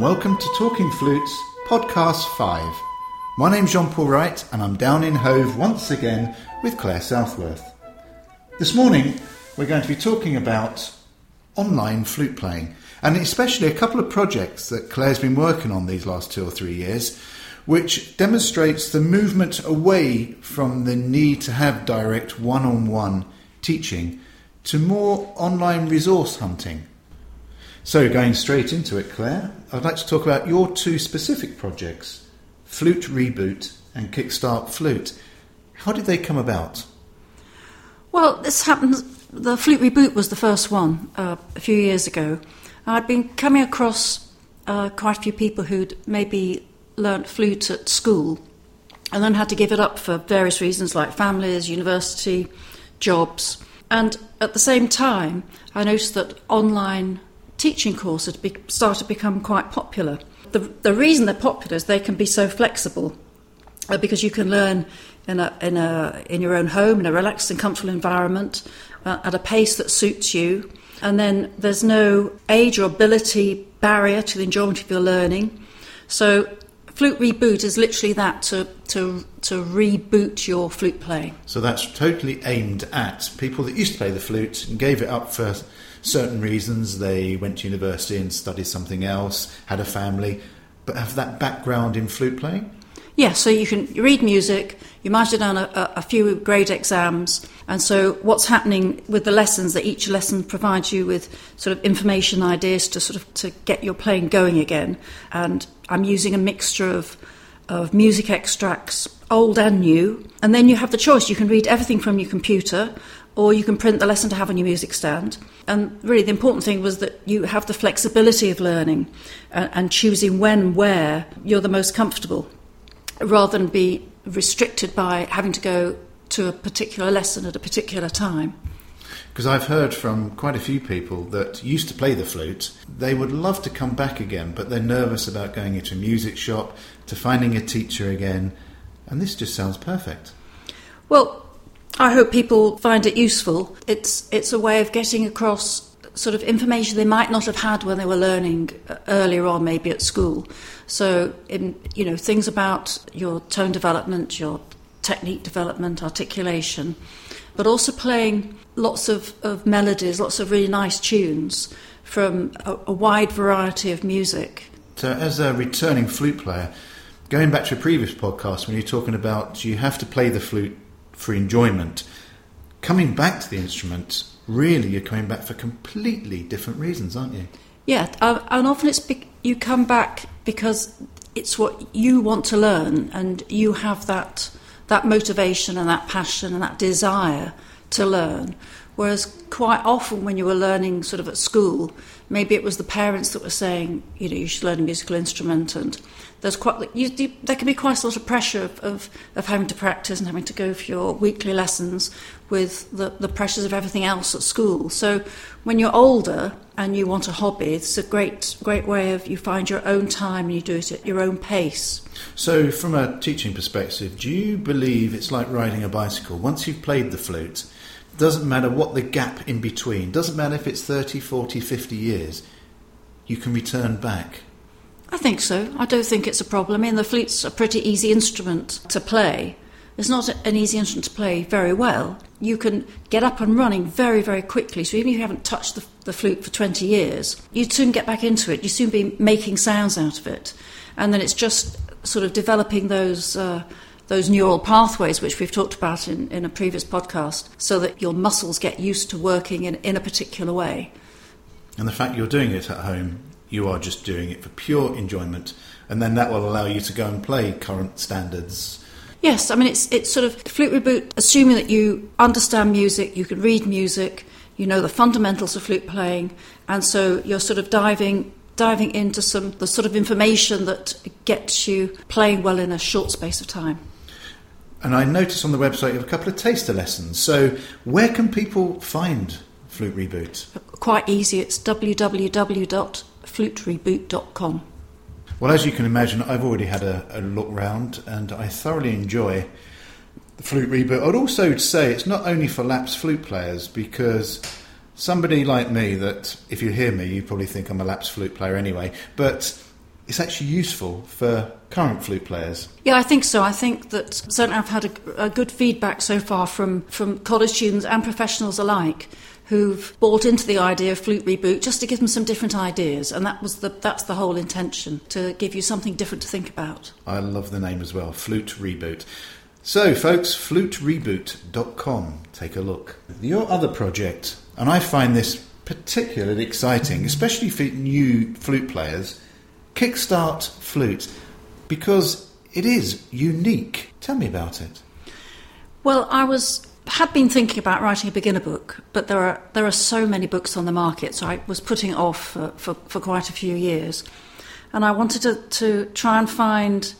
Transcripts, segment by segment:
welcome to Talking Flutes, Podcast 5. My name's Jean Paul Wright, and I'm down in Hove once again with Clare Southworth. This morning, we're going to be talking about online flute playing, and especially a couple of projects that Clare's been working on these last two or three years, which demonstrates the movement away from the need to have direct one on one teaching to more online resource hunting. So, going straight into it, Clare, I'd like to talk about your two specific projects Flute Reboot and Kickstart Flute. How did they come about? Well, this happened. The Flute Reboot was the first one uh, a few years ago. I'd been coming across uh, quite a few people who'd maybe learnt flute at school and then had to give it up for various reasons like families, university, jobs. And at the same time, I noticed that online teaching courses be, started to become quite popular. The, the reason they're popular is they can be so flexible uh, because you can learn in, a, in, a, in your own home, in a relaxed and comfortable environment, uh, at a pace that suits you. And then there's no age or ability barrier to the enjoyment of your learning. So Flute Reboot is literally that to, to, to reboot your flute playing. So that's totally aimed at people that used to play the flute and gave it up for certain reasons. They went to university and studied something else, had a family, but have that background in flute playing? Yeah, so you can read music, you might have done a, a, few grade exams, and so what's happening with the lessons that each lesson provides you with sort of information, ideas to sort of to get your playing going again. And I'm using a mixture of of music extracts, old and new, and then you have the choice. You can read everything from your computer, or you can print the lesson to have on your music stand. And really, the important thing was that you have the flexibility of learning and, and choosing when, where you're the most comfortable, rather than be restricted by having to go to a particular lesson at a particular time. Because I've heard from quite a few people that used to play the flute, they would love to come back again, but they're nervous about going into a music shop, to finding a teacher again, and this just sounds perfect. Well, I hope people find it useful. It's it's a way of getting across sort of information they might not have had when they were learning uh, earlier on, maybe at school. So, in you know, things about your tone development, your technique development, articulation, but also playing lots of, of melodies, lots of really nice tunes from a, a wide variety of music. So, as a returning flute player, going back to a previous podcast when you're talking about you have to play the flute for enjoyment. Coming back to the instrument, really, you're coming back for completely different reasons, aren't you? Yeah, uh, and often it's be- you come back because it's what you want to learn, and you have that that motivation and that passion and that desire to learn. Whereas quite often when you were learning sort of at school, maybe it was the parents that were saying, you know, you should learn a musical instrument, and there's quite you, you, there can be quite a lot of pressure of, of, of having to practice and having to go for your weekly lessons with the, the pressures of everything else at school. So when you're older and you want a hobby, it's a great great way of you find your own time and you do it at your own pace. So from a teaching perspective, do you believe it's like riding a bicycle? Once you've played the flute doesn't matter what the gap in between, doesn't matter if it's 30, 40, 50 years, you can return back. I think so. I don't think it's a problem. I mean, the flute's a pretty easy instrument to play. It's not an easy instrument to play very well. You can get up and running very, very quickly. So even if you haven't touched the, the flute for 20 years, you'd soon get back into it. You'd soon be making sounds out of it. And then it's just sort of developing those. Uh, those neural pathways, which we've talked about in, in a previous podcast, so that your muscles get used to working in, in a particular way. And the fact you're doing it at home, you are just doing it for pure enjoyment, and then that will allow you to go and play current standards. Yes, I mean, it's, it's sort of flute reboot, assuming that you understand music, you can read music, you know the fundamentals of flute playing, and so you're sort of diving diving into some the sort of information that gets you playing well in a short space of time. And I noticed on the website you have a couple of taster lessons. So, where can people find Flute Reboot? Quite easy. It's www.flutereboot.com. Well, as you can imagine, I've already had a, a look round and I thoroughly enjoy the Flute Reboot. I'd also say it's not only for lapsed flute players because somebody like me, that if you hear me, you probably think I'm a lapsed flute player anyway, but it's actually useful for current flute players. Yeah, I think so. I think that certainly I've had a, a good feedback so far from, from college students and professionals alike who've bought into the idea of flute reboot just to give them some different ideas. And that was the that's the whole intention to give you something different to think about. I love the name as well flute reboot. So folks flutereboot.com take a look. Your other project and i find this particularly exciting especially for new flute players kickstart flute because it is unique. Tell me about it. Well i was had been thinking about writing a beginner book, but there are there are so many books on the market, so I was putting off for, for, for quite a few years, and I wanted to, to try and find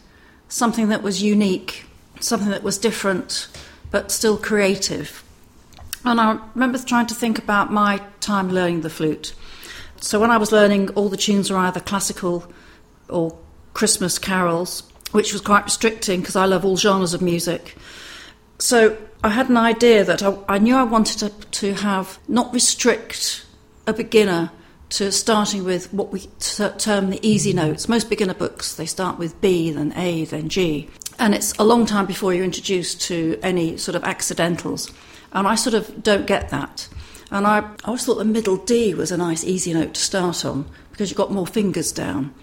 something that was unique, something that was different, but still creative. And I remember trying to think about my time learning the flute. So when I was learning, all the tunes were either classical or Christmas carols, which was quite restricting because I love all genres of music. So I had an idea that I, I knew I wanted to, to have not restrict a beginner to starting with what we term the easy notes. Most beginner books they start with B, then A, then G, and it's a long time before you're introduced to any sort of accidentals. And I sort of don't get that. And I, I always thought the middle D was a nice easy note to start on because you've got more fingers down.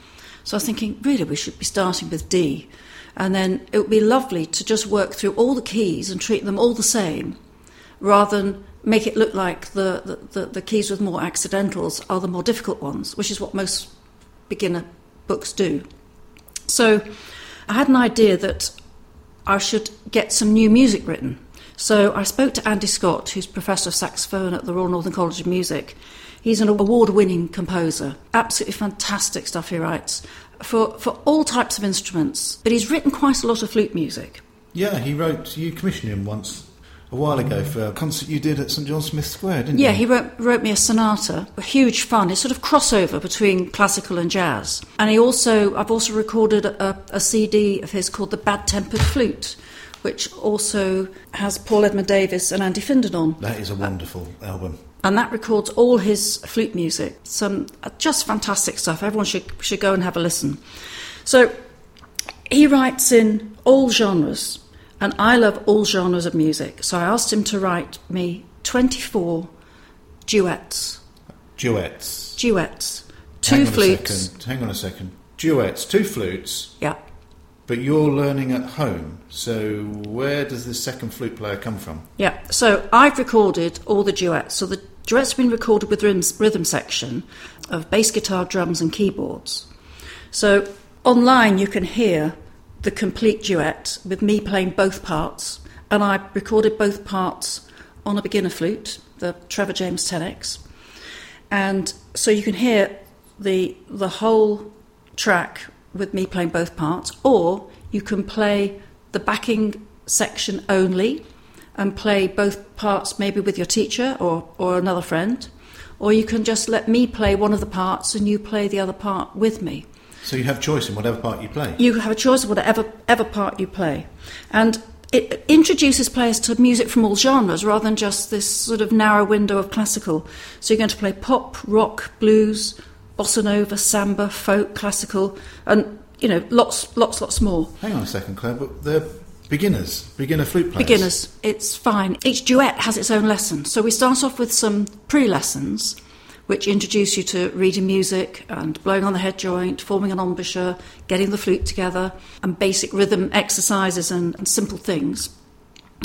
So I was thinking, really, we should be starting with D. And then it would be lovely to just work through all the keys and treat them all the same rather than make it look like the, the, the, keys with more accidentals are the more difficult ones, which is what most beginner books do. So I had an idea that I should get some new music written. So I spoke to Andy Scott, who's professor of saxophone at the Royal Northern College of Music. He's an award winning composer. Absolutely fantastic stuff he writes for, for all types of instruments, but he's written quite a lot of flute music. Yeah, he wrote, you commissioned him once a while ago for a concert you did at St John Smith Square, didn't yeah, you? Yeah, he wrote, wrote me a sonata, a huge fun. It's sort of crossover between classical and jazz. And he also, I've also recorded a, a CD of his called The Bad Tempered Flute, which also has Paul Edmund-Davies and Andy Findon on. That is a wonderful uh, album and that records all his flute music. Some just fantastic stuff. Everyone should should go and have a listen. So he writes in all genres, and I love all genres of music. So I asked him to write me 24 duets. Duets. Duets. Two Hang flutes. Hang on a second. Duets. Two flutes. Yeah. But you're learning at home, so where does this second flute player come from? Yeah, so I've recorded all the duets. So the duets have been recorded with rhythm, rhythm section of bass guitar, drums, and keyboards. So online you can hear the complete duet with me playing both parts, and I recorded both parts on a beginner flute, the Trevor James 10X, and so you can hear the the whole track with me playing both parts, or you can play the backing section only and play both parts maybe with your teacher or, or another friend, or you can just let me play one of the parts and you play the other part with me. So you have choice in whatever part you play? You have a choice of whatever ever part you play. And it introduces players to music from all genres rather than just this sort of narrow window of classical. So you're going to play pop, rock, blues, bossa nova, samba, folk, classical, and you know lots, lots, lots more. Hang on a second, Clare, but they're beginners, beginner flute players. Beginners, it's fine. Each duet has its own lesson. So we start off with some pre-lessons, which introduce you to reading music and blowing on the head joint, forming an embouchure, getting the flute together, and basic rhythm exercises and, and simple things.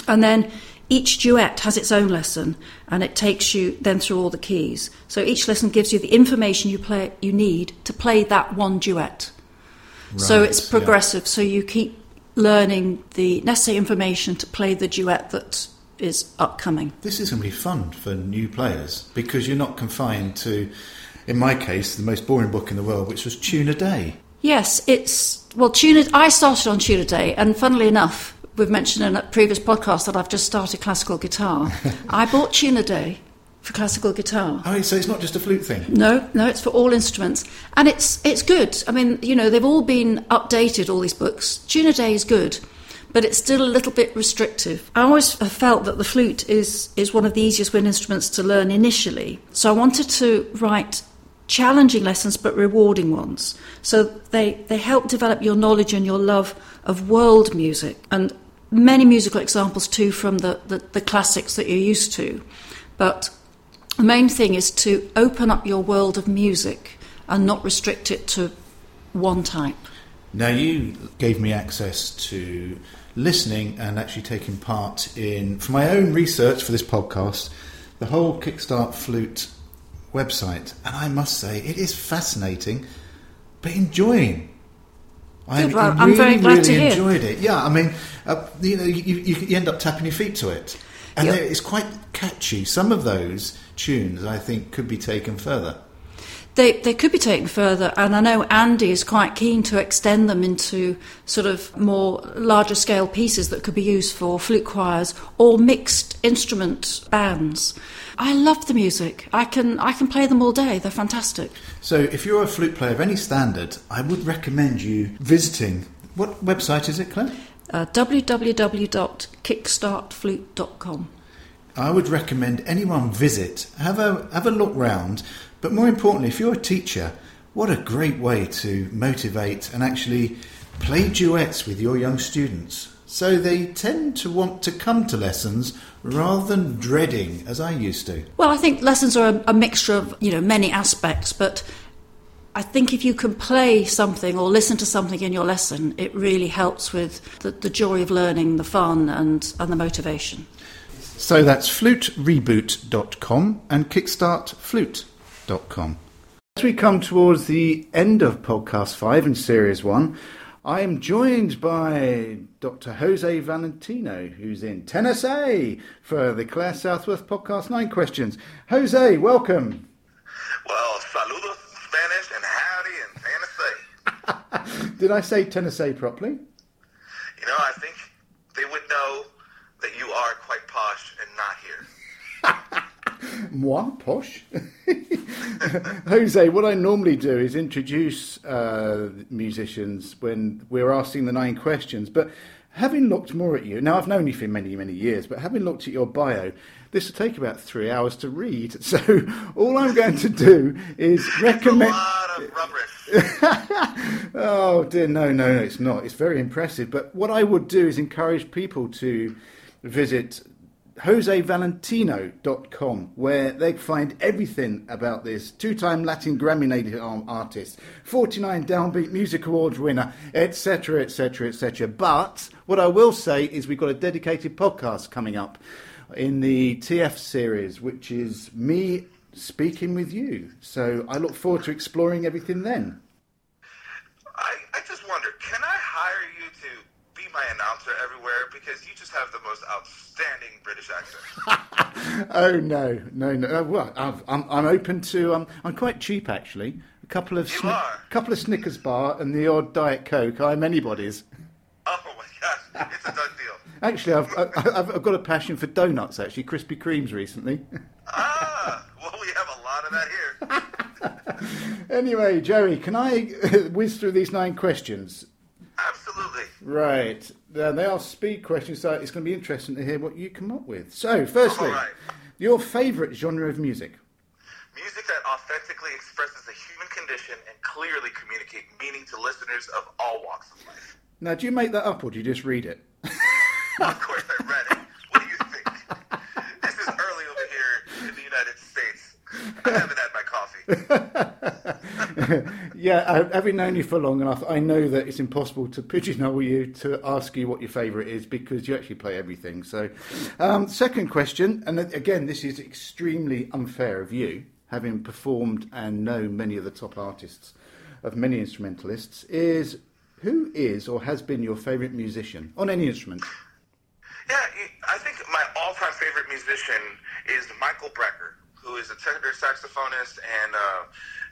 And then each duet has its own lesson and it takes you then through all the keys. So each lesson gives you the information you play you need to play that one duet. Right, so it's progressive, yeah. so you keep learning the necessary information to play the duet that is upcoming. This is going to be fun for new players because you're not confined to, in my case, the most boring book in the world, which was Tune a Day. Yes, it's well, Tune. I started on Tune a Day, and funnily enough, we've mentioned in a previous podcast that I've just started classical guitar. I bought Tune a Day for classical guitar. Oh, so it's not just a flute thing. No, no, it's for all instruments, and it's it's good. I mean, you know, they've all been updated. All these books. Tune a Day is good, but it's still a little bit restrictive. I always have felt that the flute is is one of the easiest wind instruments to learn initially, so I wanted to write challenging lessons but rewarding ones. So they, they help develop your knowledge and your love of world music and many musical examples too from the, the, the classics that you're used to. But the main thing is to open up your world of music and not restrict it to one type. Now, you gave me access to listening and actually taking part in, for my own research for this podcast, the whole Kickstart Flute website. And I must say, it is fascinating, but enjoying. I, Good, well, really, I'm very glad really to hear. enjoyed it. Yeah, I mean, uh, you know, you, you, end up tapping your feet to it. And it's quite catchy. Some of those tunes, I think, could be taken further. They, they could be taken further, and I know Andy is quite keen to extend them into sort of more larger scale pieces that could be used for flute choirs or mixed instrument bands. I love the music. I can I can play them all day. They're fantastic. So, if you're a flute player of any standard, I would recommend you visiting. What website is it, Clare? Uh, www.kickstartflute.com. I would recommend anyone visit, have a have a look round, but more importantly, if you're a teacher, what a great way to motivate and actually play duets with your young students. So they tend to want to come to lessons rather than dreading, as I used to. Well, I think lessons are a, a mixture of you know many aspects, but I think if you can play something or listen to something in your lesson, it really helps with the, the joy of learning, the fun, and, and the motivation. So that's flutereboot.com and kickstartflute.com. As we come towards the end of podcast five in series one, I am joined by Dr. Jose Valentino, who's in Tennessee for the Clare Southworth Podcast 9 Questions. Jose, welcome. Well, saludos Spanish and howdy in Tennessee. Did I say Tennessee properly? You know, I think they would know that you are quite posh and not here. Moi, posh? Jose, what I normally do is introduce uh, musicians when we're asking the nine questions, but having looked more at you, now I've known you for many, many years, but having looked at your bio, this will take about three hours to read. So all I'm going to do is recommend. oh dear, no, no, no, it's not. It's very impressive. But what I would do is encourage people to visit josevalentino.com, where they find everything about this two time Latin Grammy nominated artist, 49 Downbeat Music Awards winner, etc., etc., etc. But what I will say is we've got a dedicated podcast coming up in the TF series, which is me speaking with you. So I look forward to exploring everything then. I, I just wonder, can I hire you to be my announcer everywhere because you just have the most outstanding British accent. oh no, no, no. Uh, well, i am I'm open to. Um, I'm quite cheap actually. A couple of sni- couple of Snickers bar and the odd Diet Coke. I'm anybody's. Oh my gosh, it's a done deal. actually, I've, I've, I've got a passion for donuts. Actually, Krispy Kremes recently. ah, well, we have a lot of that here. anyway, Jerry, can I whiz through these nine questions? Absolutely. Right. Uh, they are speed questions, so it's going to be interesting to hear what you come up with. So, firstly, right. your favourite genre of music? Music that authentically expresses the human condition and clearly communicate meaning to listeners of all walks of life. Now, do you make that up or do you just read it? of course, I read it. What do you think? this is early over here in the United States. I haven't had my coffee. yeah, having known you for long enough, I know that it's impossible to pigeonhole you to ask you what your favourite is because you actually play everything. So, um, second question, and again, this is extremely unfair of you, having performed and known many of the top artists of many instrumentalists, is who is or has been your favourite musician on any instrument? Yeah, I think my all-time favourite musician is Michael Brecker, who is a tenor saxophonist and. Uh,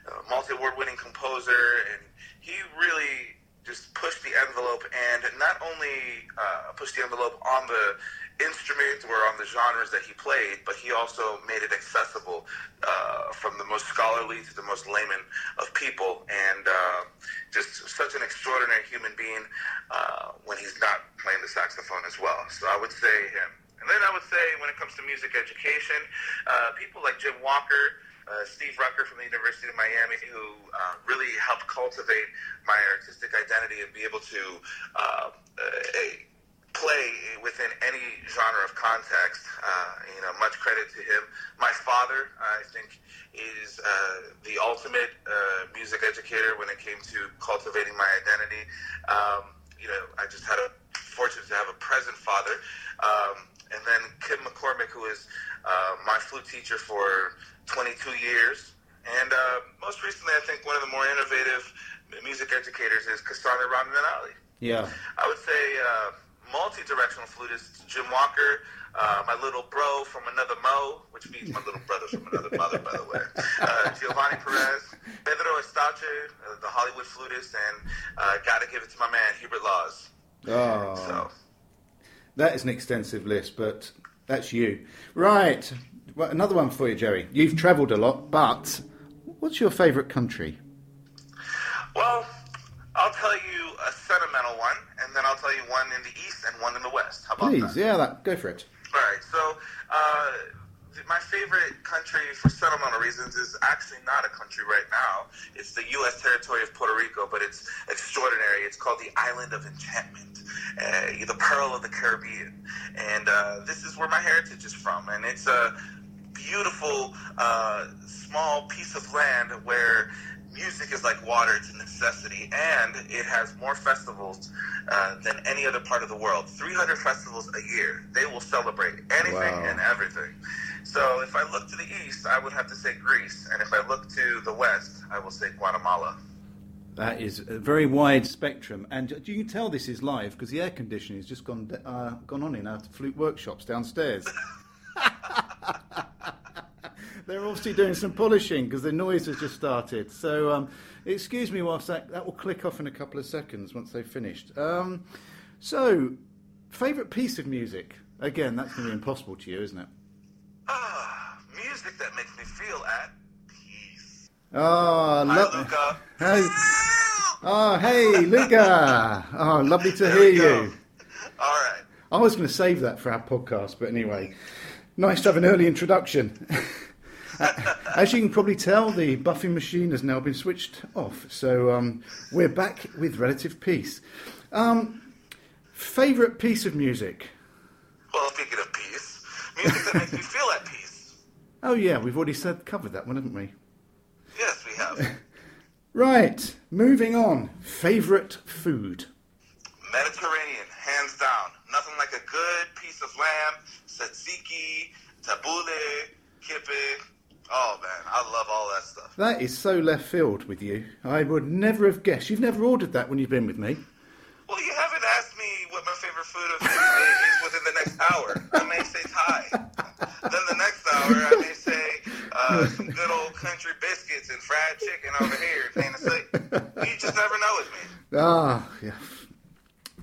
uh, multi-award winning composer, and he really just pushed the envelope and not only uh, pushed the envelope on the instrument or on the genres that he played, but he also made it accessible uh, from the most scholarly to the most layman of people, and uh, just such an extraordinary human being uh, when he's not playing the saxophone as well. So I would say him. And then I would say when it comes to music education, uh, people like Jim Walker, uh, Steve Rucker from the University of Miami, who uh, really helped cultivate my artistic identity and be able to uh, play within any genre of context. Uh, you know, much credit to him. My father, I think, is uh, the ultimate music educator when it came to cultivating my identity. Um, you know, I just had a fortune to have a present father. Um, and then Kim McCormick, who is uh, my flute teacher for 22 years. And uh, most recently, I think one of the more innovative music educators is Kasandra Ramanali. Yeah. I would say uh, multi-directional flutist Jim Walker, uh, my little bro from another Mo, which means my little brother from another mother, by the way. Uh, Giovanni Perez, Pedro Eustache, uh, the Hollywood flutist, and uh, gotta give it to my man Hubert Laws. Oh, So, that is an extensive list, but that's you. Right. Well, another one for you, Jerry. You've travelled a lot, but what's your favourite country? well, I'll tell you a sentimental one, and then I'll tell you one in the east and one in the west. How about Please, that? yeah, that, go for it. All right. So, uh, my favorite country for sentimental reasons is actually not a country right now. It's the U.S. territory of Puerto Rico, but it's extraordinary. It's called the Island of Enchantment, uh, the Pearl of the Caribbean, and uh, this is where my heritage is from. And it's a beautiful, uh, small piece of land where music is like water, it's a necessity, and it has more festivals uh, than any other part of the world. 300 festivals a year. They will celebrate anything Wow. and everything. So if I look to the east, I would have to say Greece, and if I look to the west, I will say Guatemala. That is a very wide spectrum, and you can tell this is live because the air conditioning has just gone uh, gone on in our flute workshops downstairs. They're obviously doing some polishing because the noise has just started. So, um, excuse me whilst that, that will click off in a couple of seconds once they've finished. Um, so, favourite piece of music? Again, that's going to be impossible to you, isn't it? Ah, music that makes me feel at Oh, Hi, lo- Luca. Hey. Oh, hey, Luca. Oh, lovely to hear you. All right. I was going to save that for our podcast, but anyway, nice to have an early introduction. As you can probably tell, the buffing machine has now been switched off, so um, we're back with relative peace. Um, Favourite piece of music? Well, speaking of peace, music that makes me feel at peace. Oh yeah, we've already said covered that one, haven't we? Have. Right, moving on. Favourite food? Mediterranean, hands down. Nothing like a good piece of lamb, tzatziki, tabbouleh, kibbeh. Oh man, I love all that stuff. That is so left field with you. I would never have guessed. You've never ordered that when you've been with me. Well, you haven't asked me what my favorite food of is within the next hour. I may say Thai. Then the next hour, I may say uh, some good old country biscuits and fried chicken over here in Tennessee. You just never know with me. Ah, yeah.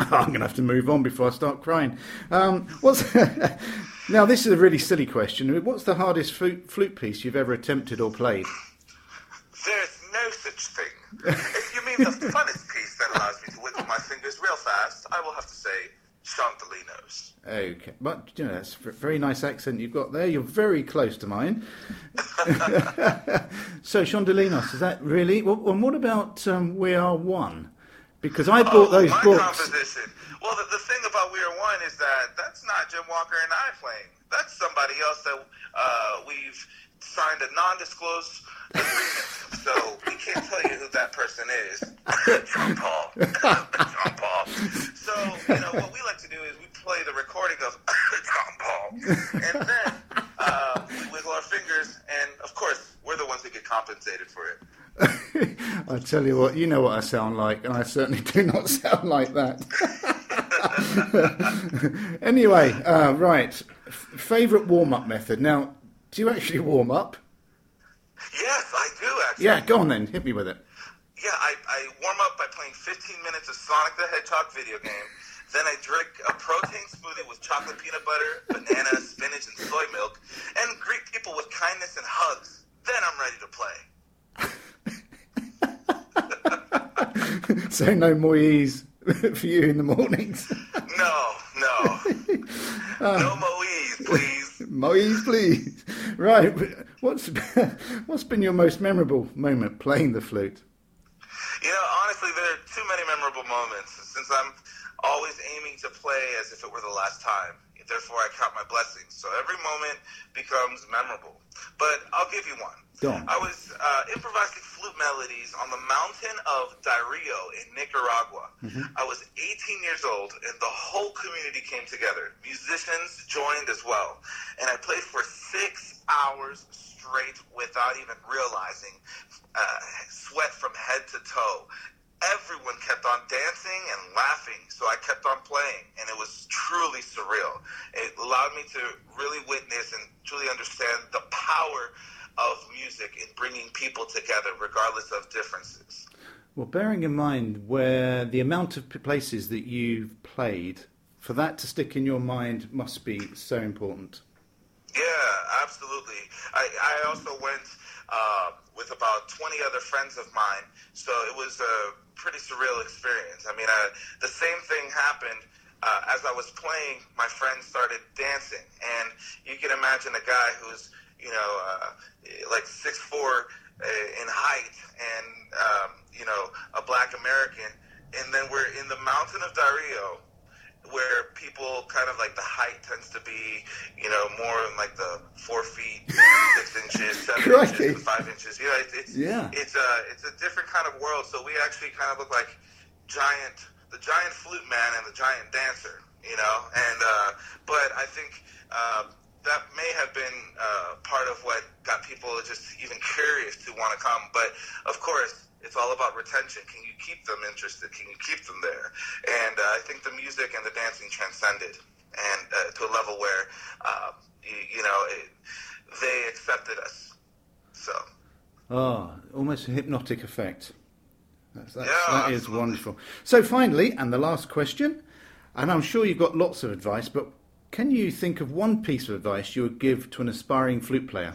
I'm going to have to move on before I start crying. Um, what's now? This is a really silly question. What's the hardest flute, flute piece you've ever attempted or played? There's no such thing. If you mean the funnest piece that allows me to wiggle my fingers real fast, I will have to say Chantelinos. Okay, but you know that's a very nice accent you've got there. You're very close to mine. so Chandelinos, is that really? Well, and what about um, We Are One? Because I bought those Oh, my books. composition. Well, the, the thing about We Are One is that that's not Jim Walker and I playing. That's somebody else that uh, we've signed a non-disclosed agreement. so we can't tell you who that person is. John Paul. John Paul. So, you know, what we like to do is we play the recording of John Paul. And then uh, we wiggle our fingers, and of course, we're the ones that get compensated for it. I tell you what, you know what I sound like, and I certainly do not sound like that. anyway, uh, right. F- favorite warm up method. Now, do you actually warm up? Yes, I do actually. Yeah, go on then. Hit me with it. Yeah, I, I warm up by playing 15 minutes of Sonic the Hedgehog video game. Then I drink a protein smoothie with chocolate peanut butter, banana, spinach, and soy milk, and greet people with kindness and hugs. Then I'm ready to play. so, no moise for you in the mornings. No, no. Uh. no Moise, please. Moise, please. right. What's what's been your most memorable moment playing the flute? You know, honestly, there are too many memorable moments. Since I'm always aiming to play as if it were the last time, therefore I count my blessings. So every moment becomes memorable. But I'll give you one. Don't. I was uh, improvising flute melodies on the mountain of Darío in Nicaragua. Mm-hmm. I was 18 years old, and the whole community came together. Musicians joined as well. And I played for six hours straight without even realizing, uh, sweat from head to toe everyone kept on dancing and laughing. So I kept on playing, and it was truly surreal. It allowed me to really witness and truly understand the power of music in bringing people together, regardless of differences. Well, bearing in mind where the amount of places that you've played, for that to stick in your mind must be so important. Yeah, absolutely. I, I also went uh, with about 20 other friends of mine, so it was a pretty surreal experience. I mean, uh, the same thing happened uh, as I was playing. My friends started dancing, and you can imagine a guy who's you know uh, like six four uh, in height, and um, you know a black American, and then we're in the mountain of Darío where people kind of like the height tends to be, you know, more in like the four feet, six inches, seven inches, five inches. You know, it's, it's yeah, it's a it's a different kind of world. So we actually kind of look like giant, the giant flute man and the giant dancer. You know, and uh, but I think. Uh, that may have been uh, part of what got people just even curious to want to come. But of course, it's all about retention. Can you keep them interested? Can you keep them there? And uh, I think the music and the dancing transcended, and uh, to a level where uh, you, you, know it, they accepted us. So. Oh, almost a hypnotic effect. That's, that's, yeah, that is wonderful. So finally, and the last question, and I'm sure you've got lots of advice, but can you think of one piece of advice you would give to an aspiring flute player?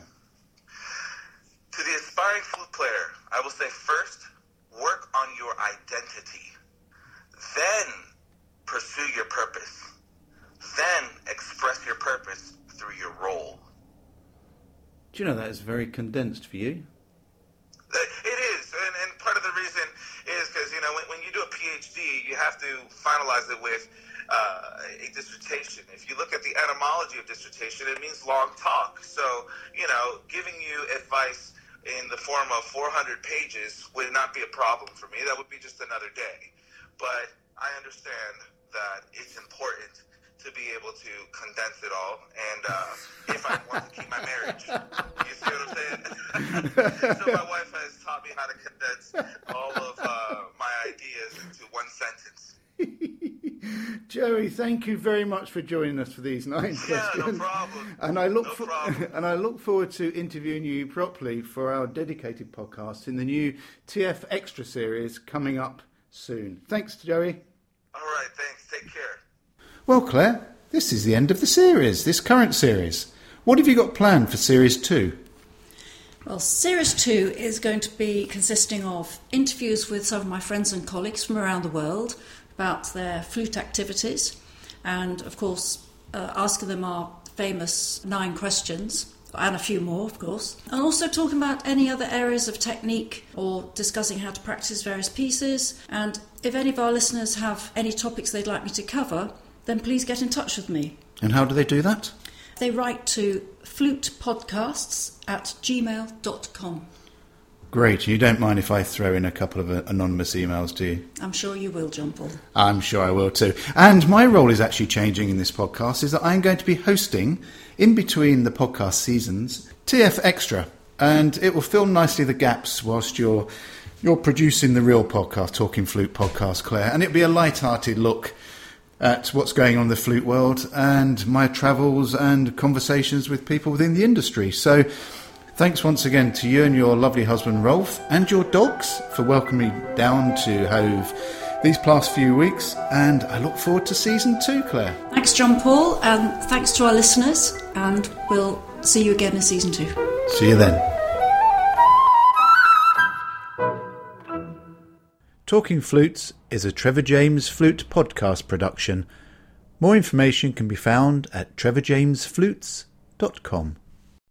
To the aspiring flute player, I will say first, work on your identity. Then pursue your purpose. Then express your purpose through your role. Do you know that is very condensed for you? It is, and, and part of the reason is because you know when, when, you do a PhD, you have to finalize it with uh, a dissertation. If you look at the etymology of dissertation, it means long talk. So you know, giving you advice in the form of 400 pages would not be a problem for me. That would be just another day. But I understand that it's important to be able to condense it all. And uh, if I want to keep my marriage, you see what I'm saying? so my wife has taught me how to condense all of uh, my ideas into one sentence. Joey, thank you very much for joining us for these nine yeah, questions. No problem. And I look no for, problem. and I look forward to interviewing you properly for our dedicated podcast in the new TF Extra series coming up soon. Thanks, Joey. All right, thanks. Take care. Well, Clare, this is the end of the series, this current series. What have you got planned for series two? Well, series two is going to be consisting of interviews with some of my friends and colleagues from around the world about their flute activities, and of course, uh, asking them our famous nine questions. And a few more, of course. And also talking about any other areas of technique or discussing how to practice various pieces. And if any of our listeners have any topics they'd like me to cover, then please get in touch with me. And how do they do that? They write to flutepodcasts at gmail.com. Great. You don't mind if I throw in a couple of uh, anonymous emails, do you? I'm sure you will, John Paul. I'm sure I will too. And my role is actually changing in this podcast, is that I'm going to be hosting, in between the podcast seasons, TF Extra. And it will fill nicely the gaps whilst you're, you're producing the real podcast, Talking Flute podcast, Clare. And it'll be a light-hearted look at what's going on in the flute world and my travels and conversations with people within the industry. So Thanks once again to you and your lovely husband Rolf and your dogs for welcoming me down to Hove these past few weeks, and I look forward to season two, Clare. Thanks, John Paul, and thanks to our listeners, and we'll see you again in season two. See you then. Talking Flutes is a Trevor James Flute podcast production. More information can be found at trevorjamesflutes.com.